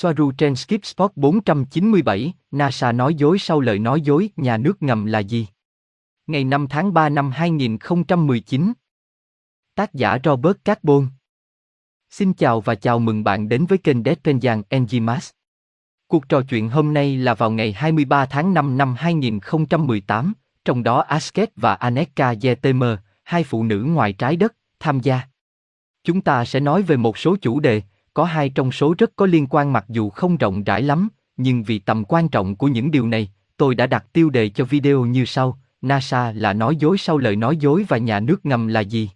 Soaru trên Skip Spot 497, NASA nói dối sau lời nói dối, nhà nước ngầm là gì? Ngày 5 tháng 3 năm 2019 Tác giả Robert Carbon Xin chào và chào mừng bạn đến với kênh Deadpenjan Enzymas. Cuộc trò chuyện hôm nay là vào ngày 23 tháng 5 năm 2018, trong đó Asket và Aneka Yetm, hai phụ nữ ngoài trái đất, tham gia. Chúng ta sẽ nói về một số chủ đề, có hai trong số rất có liên quan mặc dù không rộng rãi lắm, nhưng vì tầm quan trọng của những điều này, tôi đã đặt tiêu đề cho video như sau, NASA là nói dối sau lời nói dối và nhà nước ngầm là gì?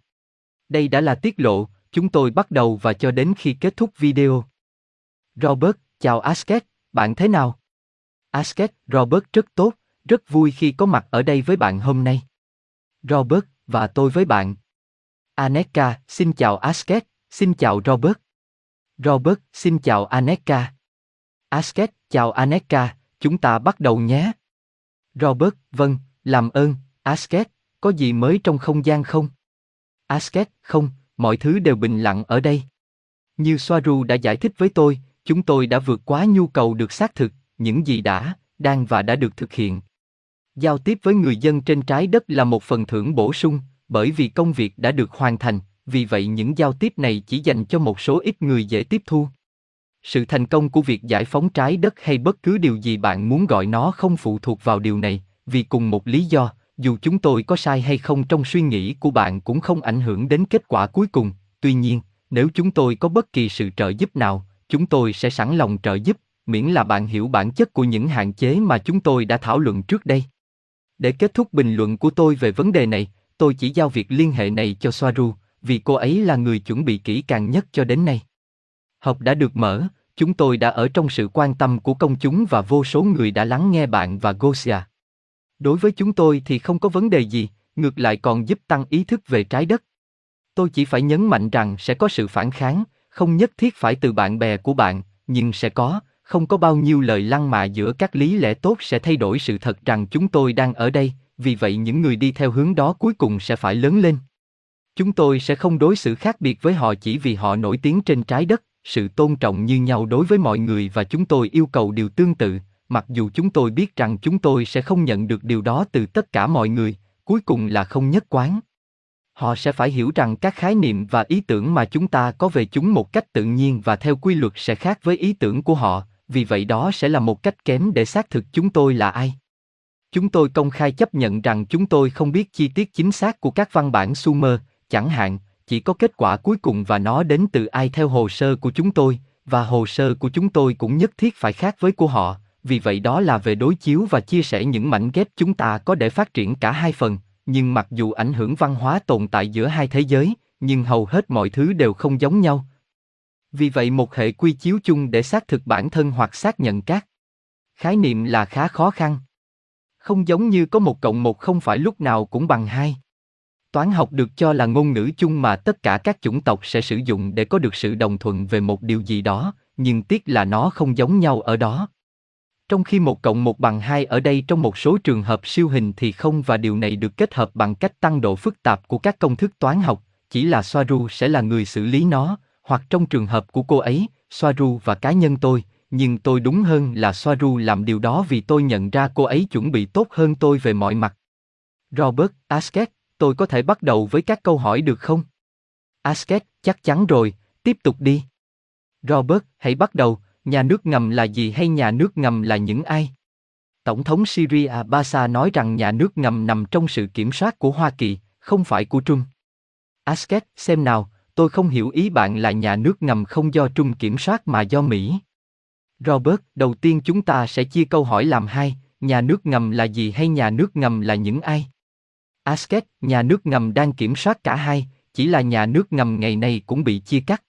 Đây đã là tiết lộ, chúng tôi bắt đầu và cho đến khi kết thúc video. Robert, chào Asket, bạn thế nào? Asket, Robert rất tốt, rất vui khi có mặt ở đây với bạn hôm nay. Robert, và tôi với bạn. Aneka, xin chào Asket, xin chào Robert. Robert, xin chào Aneka. Asket, chào Aneka, chúng ta bắt đầu nhé. Robert, vâng, làm ơn, Asket, có gì mới trong không gian không? Asket, không, mọi thứ đều bình lặng ở đây. Như Soaru đã giải thích với tôi, chúng tôi đã vượt quá nhu cầu được xác thực, những gì đã, đang và đã được thực hiện. Giao tiếp với người dân trên trái đất là một phần thưởng bổ sung, bởi vì công việc đã được hoàn thành, vì vậy những giao tiếp này chỉ dành cho một số ít người dễ tiếp thu. Sự thành công của việc giải phóng trái đất hay bất cứ điều gì bạn muốn gọi nó không phụ thuộc vào điều này, vì cùng một lý do, dù chúng tôi có sai hay không trong suy nghĩ của bạn cũng không ảnh hưởng đến kết quả cuối cùng. Tuy nhiên, nếu chúng tôi có bất kỳ sự trợ giúp nào, chúng tôi sẽ sẵn lòng trợ giúp, miễn là bạn hiểu bản chất của những hạn chế mà chúng tôi đã thảo luận trước đây. Để kết thúc bình luận của tôi về vấn đề này, tôi chỉ giao việc liên hệ này cho Soaru, vì cô ấy là người chuẩn bị kỹ càng nhất cho đến nay. Học đã được mở, chúng tôi đã ở trong sự quan tâm của công chúng và vô số người đã lắng nghe bạn và Gosia. Đối với chúng tôi thì không có vấn đề gì, ngược lại còn giúp tăng ý thức về trái đất. Tôi chỉ phải nhấn mạnh rằng sẽ có sự phản kháng, không nhất thiết phải từ bạn bè của bạn, nhưng sẽ có, không có bao nhiêu lời lăng mạ giữa các lý lẽ tốt sẽ thay đổi sự thật rằng chúng tôi đang ở đây, vì vậy những người đi theo hướng đó cuối cùng sẽ phải lớn lên. Chúng tôi sẽ không đối xử khác biệt với họ chỉ vì họ nổi tiếng trên trái đất, sự tôn trọng như nhau đối với mọi người và chúng tôi yêu cầu điều tương tự, mặc dù chúng tôi biết rằng chúng tôi sẽ không nhận được điều đó từ tất cả mọi người, cuối cùng là không nhất quán. Họ sẽ phải hiểu rằng các khái niệm và ý tưởng mà chúng ta có về chúng một cách tự nhiên và theo quy luật sẽ khác với ý tưởng của họ, vì vậy đó sẽ là một cách kém để xác thực chúng tôi là ai. Chúng tôi công khai chấp nhận rằng chúng tôi không biết chi tiết chính xác của các văn bản Sumer, chẳng hạn, chỉ có kết quả cuối cùng và nó đến từ ai theo hồ sơ của chúng tôi, và hồ sơ của chúng tôi cũng nhất thiết phải khác với của họ, vì vậy đó là về đối chiếu và chia sẻ những mảnh ghép chúng ta có để phát triển cả hai phần, nhưng mặc dù ảnh hưởng văn hóa tồn tại giữa hai thế giới, nhưng hầu hết mọi thứ đều không giống nhau. Vì vậy một hệ quy chiếu chung để xác thực bản thân hoặc xác nhận các khái niệm là khá khó khăn. Không giống như có một cộng một không phải lúc nào cũng bằng hai. Toán học được cho là ngôn ngữ chung mà tất cả các chủng tộc sẽ sử dụng để có được sự đồng thuận về một điều gì đó, nhưng tiếc là nó không giống nhau ở đó. Trong khi một cộng một bằng hai ở đây trong một số trường hợp siêu hình thì không và điều này được kết hợp bằng cách tăng độ phức tạp của các công thức toán học, chỉ là Soaru sẽ là người xử lý nó, hoặc trong trường hợp của cô ấy, Soaru và cá nhân tôi, nhưng tôi đúng hơn là Soaru làm điều đó vì tôi nhận ra cô ấy chuẩn bị tốt hơn tôi về mọi mặt. Robert Asket, tôi có thể bắt đầu với các câu hỏi được không? Asket, chắc chắn rồi, tiếp tục đi. Robert, hãy bắt đầu, nhà nước ngầm là gì hay nhà nước ngầm là những ai? Tổng thống Syria Basa nói rằng nhà nước ngầm nằm trong sự kiểm soát của Hoa Kỳ, không phải của Trung. Asket, xem nào, tôi không hiểu ý bạn là nhà nước ngầm không do Trung kiểm soát mà do Mỹ. Robert, đầu tiên chúng ta sẽ chia câu hỏi làm hai, nhà nước ngầm là gì hay nhà nước ngầm là những ai? Asket, nhà nước ngầm đang kiểm soát cả hai, chỉ là nhà nước ngầm ngày nay cũng bị chia cắt.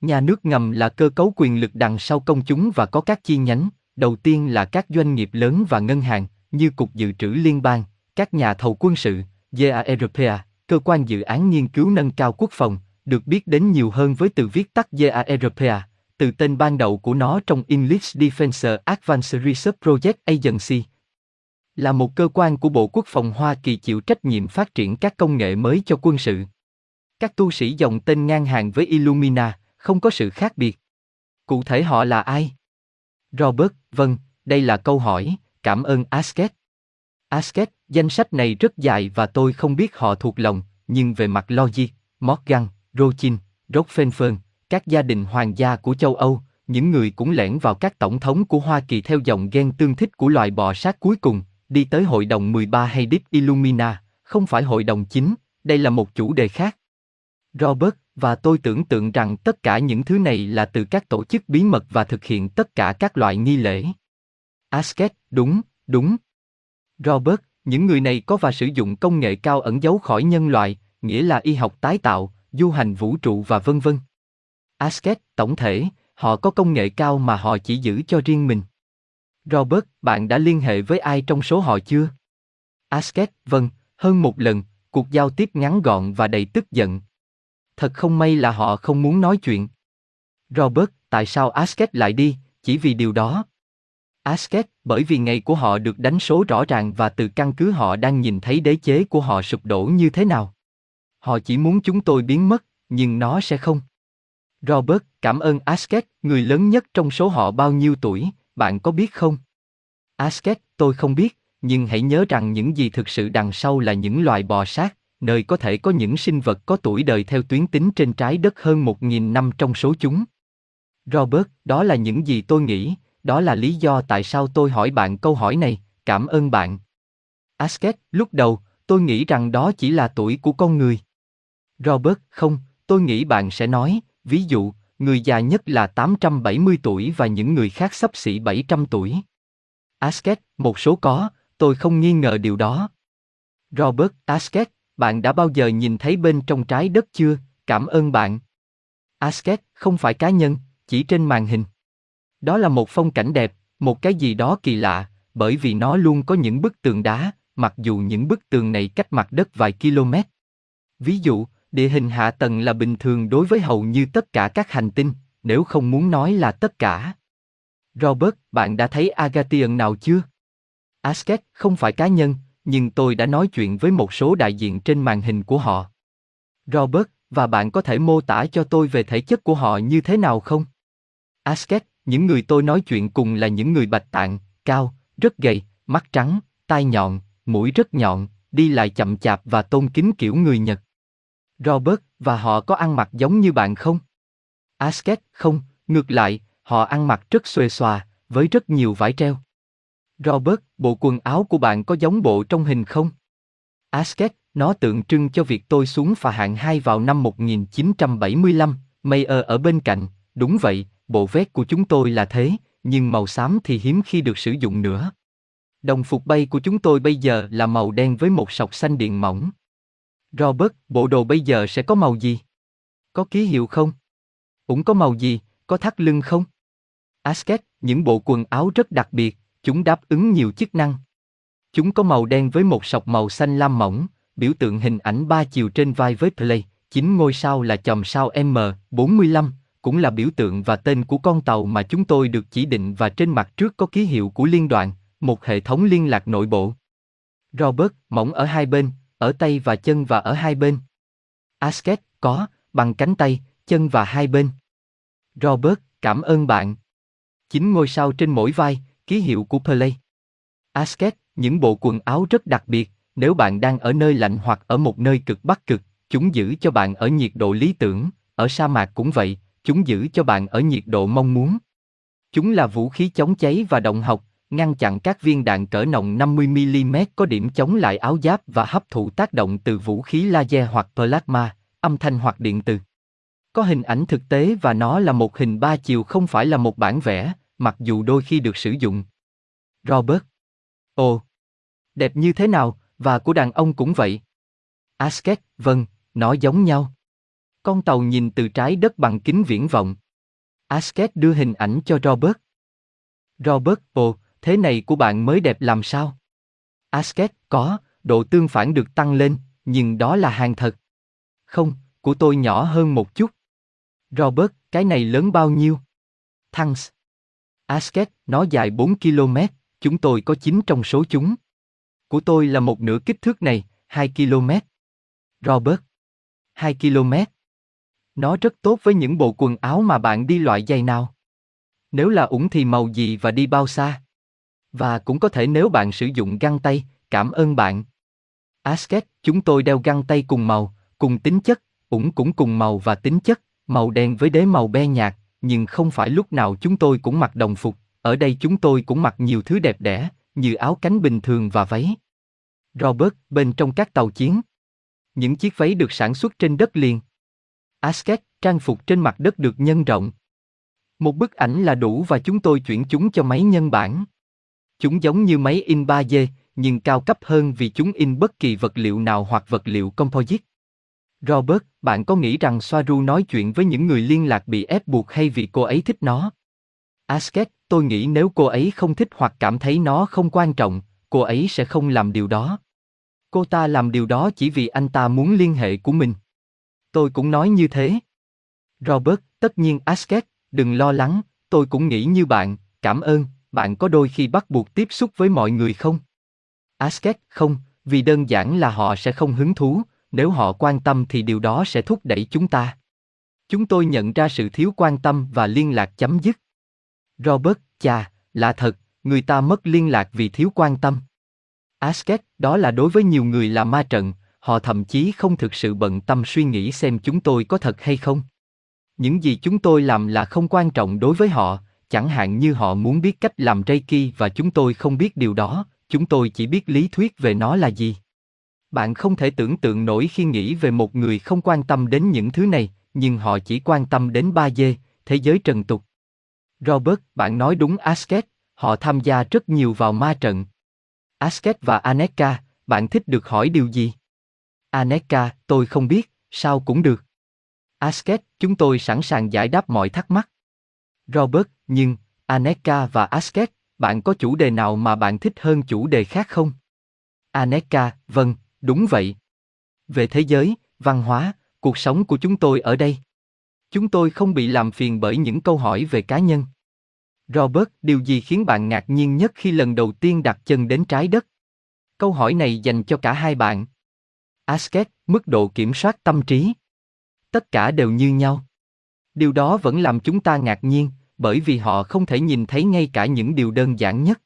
Nhà nước ngầm là cơ cấu quyền lực đằng sau công chúng và có các chi nhánh, đầu tiên là các doanh nghiệp lớn và ngân hàng, như Cục Dự trữ Liên bang, các nhà thầu quân sự, GAERPA, cơ quan dự án nghiên cứu nâng cao quốc phòng, được biết đến nhiều hơn với từ viết tắt GAERPA, từ tên ban đầu của nó trong English Defense Advanced Research Project Agency, là một cơ quan của Bộ Quốc phòng Hoa Kỳ chịu trách nhiệm phát triển các công nghệ mới cho quân sự. Các tu sĩ dòng tên ngang hàng với Illumina, không có sự khác biệt. Cụ thể họ là ai? Robert, vâng, đây là câu hỏi, cảm ơn Asket. Asket, danh sách này rất dài và tôi không biết họ thuộc lòng, nhưng về mặt logic, Morgan, Rochin, Rockefeller, các gia đình hoàng gia của châu Âu, những người cũng lẻn vào các tổng thống của Hoa Kỳ theo dòng gen tương thích của loài bò sát cuối cùng, đi tới hội đồng 13 hay Deep Illumina, không phải hội đồng chính, đây là một chủ đề khác. Robert, và tôi tưởng tượng rằng tất cả những thứ này là từ các tổ chức bí mật và thực hiện tất cả các loại nghi lễ. Asket, đúng, đúng. Robert, những người này có và sử dụng công nghệ cao ẩn giấu khỏi nhân loại, nghĩa là y học tái tạo, du hành vũ trụ và vân vân. Asket, tổng thể, họ có công nghệ cao mà họ chỉ giữ cho riêng mình. Robert, bạn đã liên hệ với ai trong số họ chưa? Asket, vâng, hơn một lần, cuộc giao tiếp ngắn gọn và đầy tức giận. Thật không may là họ không muốn nói chuyện. Robert, tại sao Asket lại đi, chỉ vì điều đó? Asket, bởi vì ngày của họ được đánh số rõ ràng và từ căn cứ họ đang nhìn thấy đế chế của họ sụp đổ như thế nào. Họ chỉ muốn chúng tôi biến mất, nhưng nó sẽ không. Robert, cảm ơn Asket, người lớn nhất trong số họ bao nhiêu tuổi, bạn có biết không? Asket, tôi không biết, nhưng hãy nhớ rằng những gì thực sự đằng sau là những loài bò sát, nơi có thể có những sinh vật có tuổi đời theo tuyến tính trên trái đất hơn một nghìn năm trong số chúng. Robert, đó là những gì tôi nghĩ, đó là lý do tại sao tôi hỏi bạn câu hỏi này, cảm ơn bạn. Asket, lúc đầu, tôi nghĩ rằng đó chỉ là tuổi của con người. Robert, không, tôi nghĩ bạn sẽ nói, ví dụ, người già nhất là 870 tuổi và những người khác sắp xỉ 700 tuổi. Asket, một số có, tôi không nghi ngờ điều đó. Robert Asket, bạn đã bao giờ nhìn thấy bên trong trái đất chưa? Cảm ơn bạn. Asket, không phải cá nhân, chỉ trên màn hình. Đó là một phong cảnh đẹp, một cái gì đó kỳ lạ, bởi vì nó luôn có những bức tường đá, mặc dù những bức tường này cách mặt đất vài km. Ví dụ, địa hình hạ tầng là bình thường đối với hầu như tất cả các hành tinh, nếu không muốn nói là tất cả. Robert, bạn đã thấy Agatian nào chưa? Asket không phải cá nhân, nhưng tôi đã nói chuyện với một số đại diện trên màn hình của họ. Robert, và bạn có thể mô tả cho tôi về thể chất của họ như thế nào không? Asket, những người tôi nói chuyện cùng là những người bạch tạng, cao, rất gầy, mắt trắng, tai nhọn, mũi rất nhọn, đi lại chậm chạp và tôn kính kiểu người Nhật. Robert, và họ có ăn mặc giống như bạn không? Asket, không, ngược lại, họ ăn mặc rất xuề xòa, với rất nhiều vải treo. Robert, bộ quần áo của bạn có giống bộ trong hình không? Asket, nó tượng trưng cho việc tôi xuống phà hạng 2 vào năm 1975, Mayer ở bên cạnh, đúng vậy, bộ vest của chúng tôi là thế, nhưng màu xám thì hiếm khi được sử dụng nữa. Đồng phục bay của chúng tôi bây giờ là màu đen với một sọc xanh điện mỏng. Robert, bộ đồ bây giờ sẽ có màu gì? Có ký hiệu không? Cũng có màu gì, có thắt lưng không? Asket, những bộ quần áo rất đặc biệt, chúng đáp ứng nhiều chức năng. Chúng có màu đen với một sọc màu xanh lam mỏng, biểu tượng hình ảnh ba chiều trên vai với Play, chính ngôi sao là chòm sao M45, cũng là biểu tượng và tên của con tàu mà chúng tôi được chỉ định và trên mặt trước có ký hiệu của liên đoàn, một hệ thống liên lạc nội bộ. Robert, mỏng ở hai bên, ở tay và chân và ở hai bên. Asket, có, bằng cánh tay, chân và hai bên. Robert, cảm ơn bạn. Chính ngôi sao trên mỗi vai, ký hiệu của Play. Asket, những bộ quần áo rất đặc biệt, nếu bạn đang ở nơi lạnh hoặc ở một nơi cực bắc cực, chúng giữ cho bạn ở nhiệt độ lý tưởng, ở sa mạc cũng vậy, chúng giữ cho bạn ở nhiệt độ mong muốn. Chúng là vũ khí chống cháy và động học, ngăn chặn các viên đạn cỡ nòng 50mm có điểm chống lại áo giáp và hấp thụ tác động từ vũ khí laser hoặc plasma, âm thanh hoặc điện từ. Có hình ảnh thực tế và nó là một hình ba chiều không phải là một bản vẽ, mặc dù đôi khi được sử dụng. Robert. Ồ. Đẹp như thế nào, và của đàn ông cũng vậy. Asket, vâng, nó giống nhau. Con tàu nhìn từ trái đất bằng kính viễn vọng. Asket đưa hình ảnh cho Robert. Robert, ồ, thế này của bạn mới đẹp làm sao? Asket, có, độ tương phản được tăng lên, nhưng đó là hàng thật. Không, của tôi nhỏ hơn một chút. Robert, cái này lớn bao nhiêu? Thanks. Asket, nó dài 4 km, chúng tôi có 9 trong số chúng. Của tôi là một nửa kích thước này, 2 km. Robert. 2 km. Nó rất tốt với những bộ quần áo mà bạn đi loại giày nào? Nếu là ủng thì màu gì và đi bao xa? Và cũng có thể nếu bạn sử dụng găng tay, cảm ơn bạn. Asket, chúng tôi đeo găng tay cùng màu, cùng tính chất, ủng cũng cùng màu và tính chất, màu đen với đế màu be nhạt, nhưng không phải lúc nào chúng tôi cũng mặc đồng phục, ở đây chúng tôi cũng mặc nhiều thứ đẹp đẽ, như áo cánh bình thường và váy. Robert, bên trong các tàu chiến. Những chiếc váy được sản xuất trên đất liền. Asket, trang phục trên mặt đất được nhân rộng. Một bức ảnh là đủ và chúng tôi chuyển chúng cho máy nhân bản. Chúng giống như máy in 3D, nhưng cao cấp hơn vì chúng in bất kỳ vật liệu nào hoặc vật liệu composite. Robert, bạn có nghĩ rằng Soaru nói chuyện với những người liên lạc bị ép buộc hay vì cô ấy thích nó? Asket, tôi nghĩ nếu cô ấy không thích hoặc cảm thấy nó không quan trọng, cô ấy sẽ không làm điều đó. Cô ta làm điều đó chỉ vì anh ta muốn liên hệ của mình. Tôi cũng nói như thế. Robert, tất nhiên Asket, đừng lo lắng, tôi cũng nghĩ như bạn, cảm ơn, bạn có đôi khi bắt buộc tiếp xúc với mọi người không? Asket, không, vì đơn giản là họ sẽ không hứng thú, nếu họ quan tâm thì điều đó sẽ thúc đẩy chúng ta. Chúng tôi nhận ra sự thiếu quan tâm và liên lạc chấm dứt. Robert, chà, là thật, người ta mất liên lạc vì thiếu quan tâm. Asket, đó là đối với nhiều người là ma trận, họ thậm chí không thực sự bận tâm suy nghĩ xem chúng tôi có thật hay không. Những gì chúng tôi làm là không quan trọng đối với họ, chẳng hạn như họ muốn biết cách làm Reiki và chúng tôi không biết điều đó, chúng tôi chỉ biết lý thuyết về nó là gì. Bạn không thể tưởng tượng nổi khi nghĩ về một người không quan tâm đến những thứ này, nhưng họ chỉ quan tâm đến ba dê, thế giới trần tục. Robert, bạn nói đúng Asket, họ tham gia rất nhiều vào ma trận. Asket và Aneka, bạn thích được hỏi điều gì? Aneka, tôi không biết, sao cũng được. Asket, chúng tôi sẵn sàng giải đáp mọi thắc mắc. Robert, nhưng, Aneka và Asket, bạn có chủ đề nào mà bạn thích hơn chủ đề khác không? Aneka, vâng, đúng vậy. Về thế giới, văn hóa, cuộc sống của chúng tôi ở đây. Chúng tôi không bị làm phiền bởi những câu hỏi về cá nhân. Robert, điều gì khiến bạn ngạc nhiên nhất khi lần đầu tiên đặt chân đến trái đất? Câu hỏi này dành cho cả hai bạn. Asket, mức độ kiểm soát tâm trí. Tất cả đều như nhau. Điều đó vẫn làm chúng ta ngạc nhiên, bởi vì họ không thể nhìn thấy ngay cả những điều đơn giản nhất.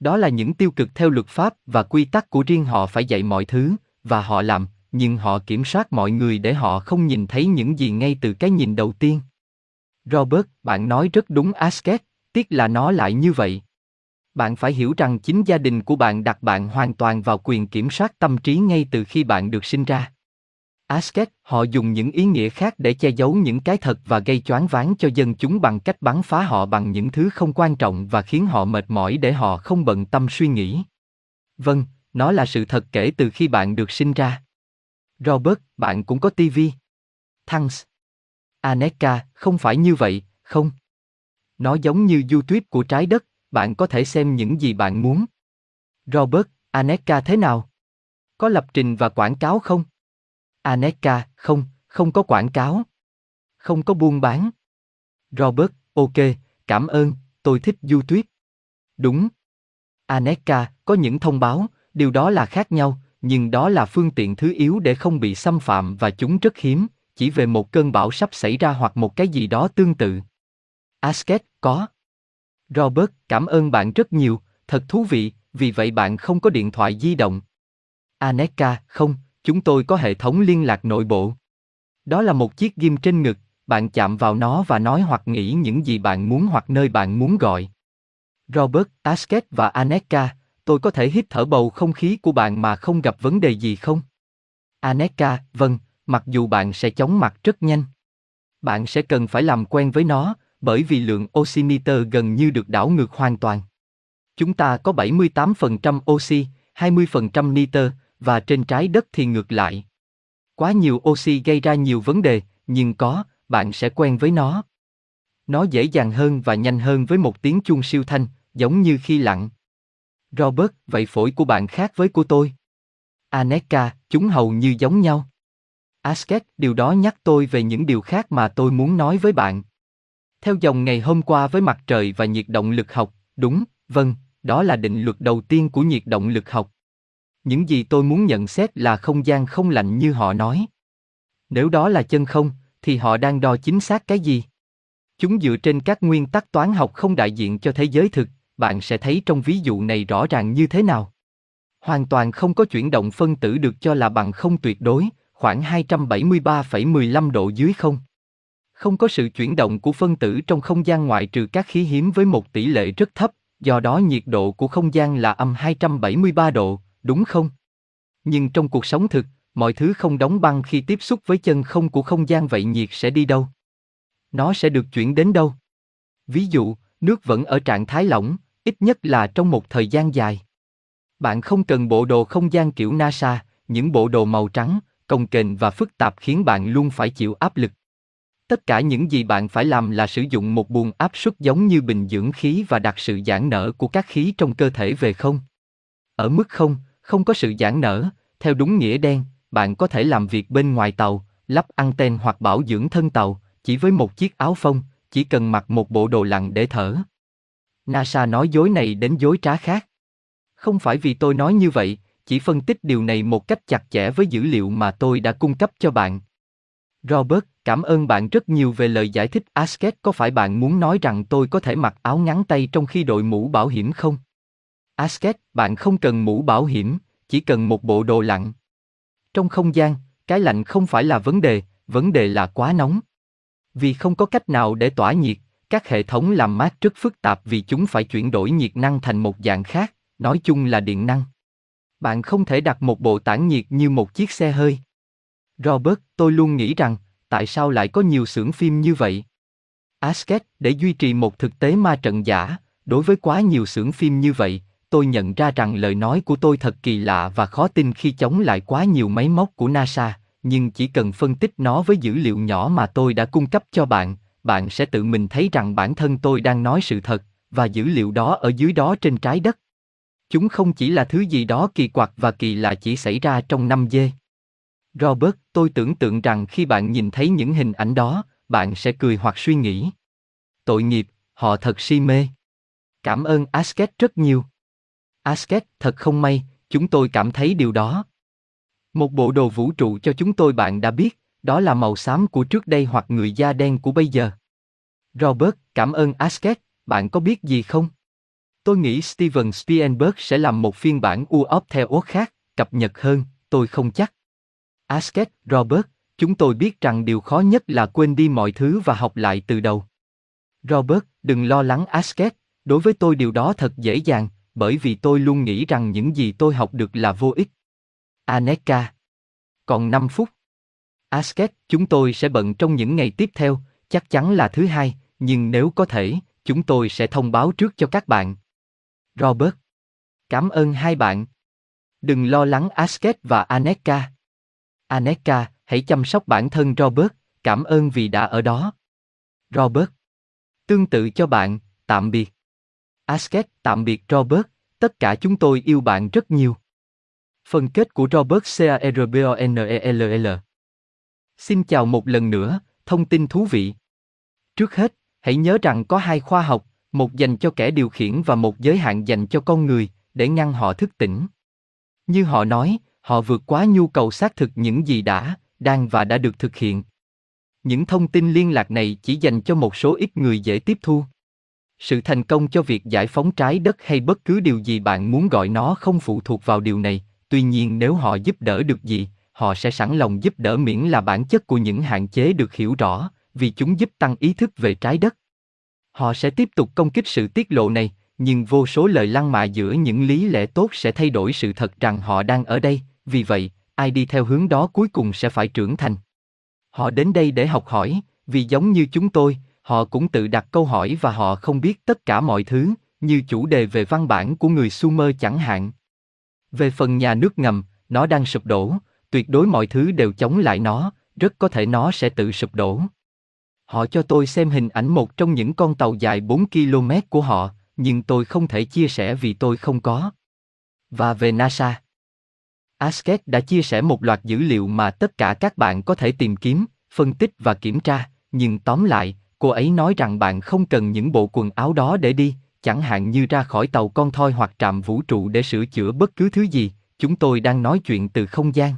Đó là những tiêu cực theo luật pháp và quy tắc của riêng họ phải dạy mọi thứ, và họ làm, nhưng họ kiểm soát mọi người để họ không nhìn thấy những gì ngay từ cái nhìn đầu tiên. Robert, bạn nói rất đúng Asket, tiếc là nó lại như vậy. Bạn phải hiểu rằng chính gia đình của bạn đặt bạn hoàn toàn vào quyền kiểm soát tâm trí ngay từ khi bạn được sinh ra. Asket, họ dùng những ý nghĩa khác để che giấu những cái thật và gây choáng váng cho dân chúng bằng cách bắn phá họ bằng những thứ không quan trọng và khiến họ mệt mỏi để họ không bận tâm suy nghĩ. Vâng, nó là sự thật kể từ khi bạn được sinh ra. Robert, bạn cũng có TV. Thanks. Aneka, không phải như vậy, không. Nó giống như YouTube của trái đất, bạn có thể xem những gì bạn muốn. Robert, Aneka thế nào? Có lập trình và quảng cáo không? Aneka, không, không có quảng cáo. Không có buôn bán. Robert, ok, cảm ơn, tôi thích YouTube. Đúng. Aneka, có những thông báo, điều đó là khác nhau, nhưng đó là phương tiện thứ yếu để không bị xâm phạm và chúng rất hiếm, chỉ về một cơn bão sắp xảy ra hoặc một cái gì đó tương tự. Asket, có. Robert, cảm ơn bạn rất nhiều, thật thú vị, vì vậy bạn không có điện thoại di động. Aneka, không, chúng tôi có hệ thống liên lạc nội bộ. Đó là một chiếc ghim trên ngực, bạn chạm vào nó và nói hoặc nghĩ những gì bạn muốn hoặc nơi bạn muốn gọi. Robert, Asket và Aneka, tôi có thể hít thở bầu không khí của bạn mà không gặp vấn đề gì không? Aneka, vâng, mặc dù bạn sẽ chóng mặt rất nhanh. Bạn sẽ cần phải làm quen với nó, bởi vì lượng oxy nitơ gần như được đảo ngược hoàn toàn. Chúng ta có 78% oxy, 20% nitơ, và trên trái đất thì ngược lại. Quá nhiều oxy gây ra nhiều vấn đề, nhưng có, bạn sẽ quen với nó. Nó dễ dàng hơn và nhanh hơn với một tiếng chuông siêu thanh, giống như khi lặng. Robert, vậy phổi của bạn khác với của tôi. Aneka, chúng hầu như giống nhau. Asket, điều đó nhắc tôi về những điều khác mà tôi muốn nói với bạn. Theo dòng ngày hôm qua với mặt trời và nhiệt động lực học, đúng, vâng, đó là định luật đầu tiên của nhiệt động lực học. Những gì tôi muốn nhận xét là không gian không lạnh như họ nói. Nếu đó là chân không, thì họ đang đo chính xác cái gì? Chúng dựa trên các nguyên tắc toán học không đại diện cho thế giới thực, bạn sẽ thấy trong ví dụ này rõ ràng như thế nào. Hoàn toàn không có chuyển động phân tử được cho là bằng không tuyệt đối, khoảng 273,15 độ dưới không. Không có sự chuyển động của phân tử trong không gian ngoại trừ các khí hiếm với một tỷ lệ rất thấp, do đó nhiệt độ của không gian là âm 273 độ, đúng không? Nhưng trong cuộc sống thực, mọi thứ không đóng băng khi tiếp xúc với chân không của không gian vậy nhiệt sẽ đi đâu? Nó sẽ được chuyển đến đâu? Ví dụ, nước vẫn ở trạng thái lỏng, ít nhất là trong một thời gian dài. Bạn không cần bộ đồ không gian kiểu NASA, những bộ đồ màu trắng, cồng kềnh và phức tạp khiến bạn luôn phải chịu áp lực. Tất cả những gì bạn phải làm là sử dụng một buồng áp suất giống như bình dưỡng khí và đặt sự giãn nở của các khí trong cơ thể về không. Ở mức không, không có sự giãn nở, theo đúng nghĩa đen, bạn có thể làm việc bên ngoài tàu, lắp anten hoặc bảo dưỡng thân tàu, chỉ với một chiếc áo phông, chỉ cần mặc một bộ đồ lặn để thở. NASA nói dối này đến dối trá khác. Không phải vì tôi nói như vậy, chỉ phân tích điều này một cách chặt chẽ với dữ liệu mà tôi đã cung cấp cho bạn. Robert, cảm ơn bạn rất nhiều về lời giải thích Asket có phải bạn muốn nói rằng tôi có thể mặc áo ngắn tay trong khi đội mũ bảo hiểm không? Asket, bạn không cần mũ bảo hiểm, chỉ cần một bộ đồ lặn. Trong không gian, cái lạnh không phải là vấn đề, vấn đề là quá nóng. Vì không có cách nào để tỏa nhiệt, các hệ thống làm mát rất phức tạp vì chúng phải chuyển đổi nhiệt năng thành một dạng khác, nói chung là điện năng. Bạn không thể đặt một bộ tản nhiệt như một chiếc xe hơi. Robert, tôi luôn nghĩ rằng, tại sao lại có nhiều xưởng phim như vậy? Asket, để duy trì một thực tế ma trận giả, đối với quá nhiều xưởng phim như vậy, tôi nhận ra rằng lời nói của tôi thật kỳ lạ và khó tin khi chống lại quá nhiều máy móc của NASA, nhưng chỉ cần phân tích nó với dữ liệu nhỏ mà tôi đã cung cấp cho bạn, bạn sẽ tự mình thấy rằng bản thân tôi đang nói sự thật, và dữ liệu đó ở dưới đó trên trái đất. Chúng không chỉ là thứ gì đó kỳ quặc và kỳ lạ chỉ xảy ra trong năm dê. Robert, tôi tưởng tượng rằng khi bạn nhìn thấy những hình ảnh đó, bạn sẽ cười hoặc suy nghĩ. Tội nghiệp, họ thật si mê. Cảm ơn Asket rất nhiều. Asket, thật không may, chúng tôi cảm thấy điều đó. Một bộ đồ vũ trụ cho chúng tôi bạn đã biết, đó là màu xám của trước đây hoặc người da đen của bây giờ. Robert, cảm ơn Asket, bạn có biết gì không? Tôi nghĩ Steven Spielberg sẽ làm một phiên bản UOP theo ốt khác, cập nhật hơn, tôi không chắc. Asket, Robert, chúng tôi biết rằng điều khó nhất là quên đi mọi thứ và học lại từ đầu. Robert, đừng lo lắng Asket, đối với tôi điều đó thật dễ dàng, bởi vì tôi luôn nghĩ rằng những gì tôi học được là vô ích. Aneka. Còn 5 phút. Asket, chúng tôi sẽ bận trong những ngày tiếp theo, chắc chắn là thứ hai, nhưng nếu có thể, chúng tôi sẽ thông báo trước cho các bạn. Robert. Cảm ơn hai bạn. Đừng lo lắng Asket và Aneka. Aneka, hãy chăm sóc bản thân Robert, cảm ơn vì đã ở đó. Robert. Tương tự cho bạn, tạm biệt. Asket, tạm biệt Robert, tất cả chúng tôi yêu bạn rất nhiều. Phần kết của Robert Carbonell. Xin chào một lần nữa, thông tin thú vị. Trước hết, hãy nhớ rằng có hai khoa học, một dành cho kẻ điều khiển và một giới hạn dành cho con người, để ngăn họ thức tỉnh. Như họ nói, họ vượt quá nhu cầu xác thực những gì đã, đang và đã được thực hiện. Những thông tin liên lạc này chỉ dành cho một số ít người dễ tiếp thu. Sự thành công cho việc giải phóng trái đất hay bất cứ điều gì bạn muốn gọi nó không phụ thuộc vào điều này, tuy nhiên nếu họ giúp đỡ được gì, họ sẽ sẵn lòng giúp đỡ miễn là bản chất của những hạn chế được hiểu rõ, vì chúng giúp tăng ý thức về trái đất. Họ sẽ tiếp tục công kích sự tiết lộ này, nhưng vô số lời lăng mạ giữa những lý lẽ tốt sẽ thay đổi sự thật rằng họ đang ở đây, vì vậy, ai đi theo hướng đó cuối cùng sẽ phải trưởng thành. Họ đến đây để học hỏi, vì giống như chúng tôi, họ cũng tự đặt câu hỏi và họ không biết tất cả mọi thứ, như chủ đề về văn bản của người Sumer chẳng hạn. Về phần nhà nước ngầm, nó đang sụp đổ, tuyệt đối mọi thứ đều chống lại nó, rất có thể nó sẽ tự sụp đổ. Họ cho tôi xem hình ảnh một trong những con tàu dài 4 km của họ, nhưng tôi không thể chia sẻ vì tôi không có. Và về NASA. Asket đã chia sẻ một loạt dữ liệu mà tất cả các bạn có thể tìm kiếm, phân tích và kiểm tra, nhưng tóm lại, cô ấy nói rằng bạn không cần những bộ quần áo đó để đi, chẳng hạn như ra khỏi tàu con thoi hoặc trạm vũ trụ để sửa chữa bất cứ thứ gì, chúng tôi đang nói chuyện từ không gian.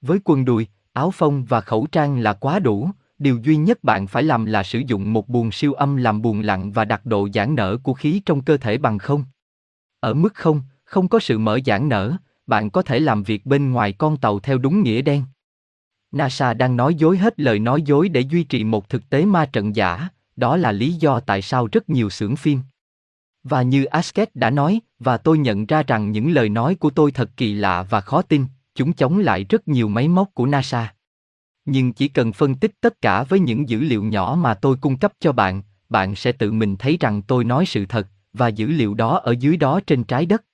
Với quần đùi, áo phông và khẩu trang là quá đủ, điều duy nhất bạn phải làm là sử dụng một buồng siêu âm làm buồng lặng và đặt độ giãn nở của khí trong cơ thể bằng không. Ở mức không, không có sự mở giãn nở, bạn có thể làm việc bên ngoài con tàu theo đúng nghĩa đen. NASA đang nói dối hết lời nói dối để duy trì một thực tế ma trận giả, đó là lý do tại sao rất nhiều xưởng phim. Và như Asket đã nói, và tôi nhận ra rằng những lời nói của tôi thật kỳ lạ và khó tin, chúng chống lại rất nhiều máy móc của NASA. Nhưng chỉ cần phân tích tất cả với những dữ liệu nhỏ mà tôi cung cấp cho bạn, bạn sẽ tự mình thấy rằng tôi nói sự thật, và dữ liệu đó ở dưới đó trên trái đất.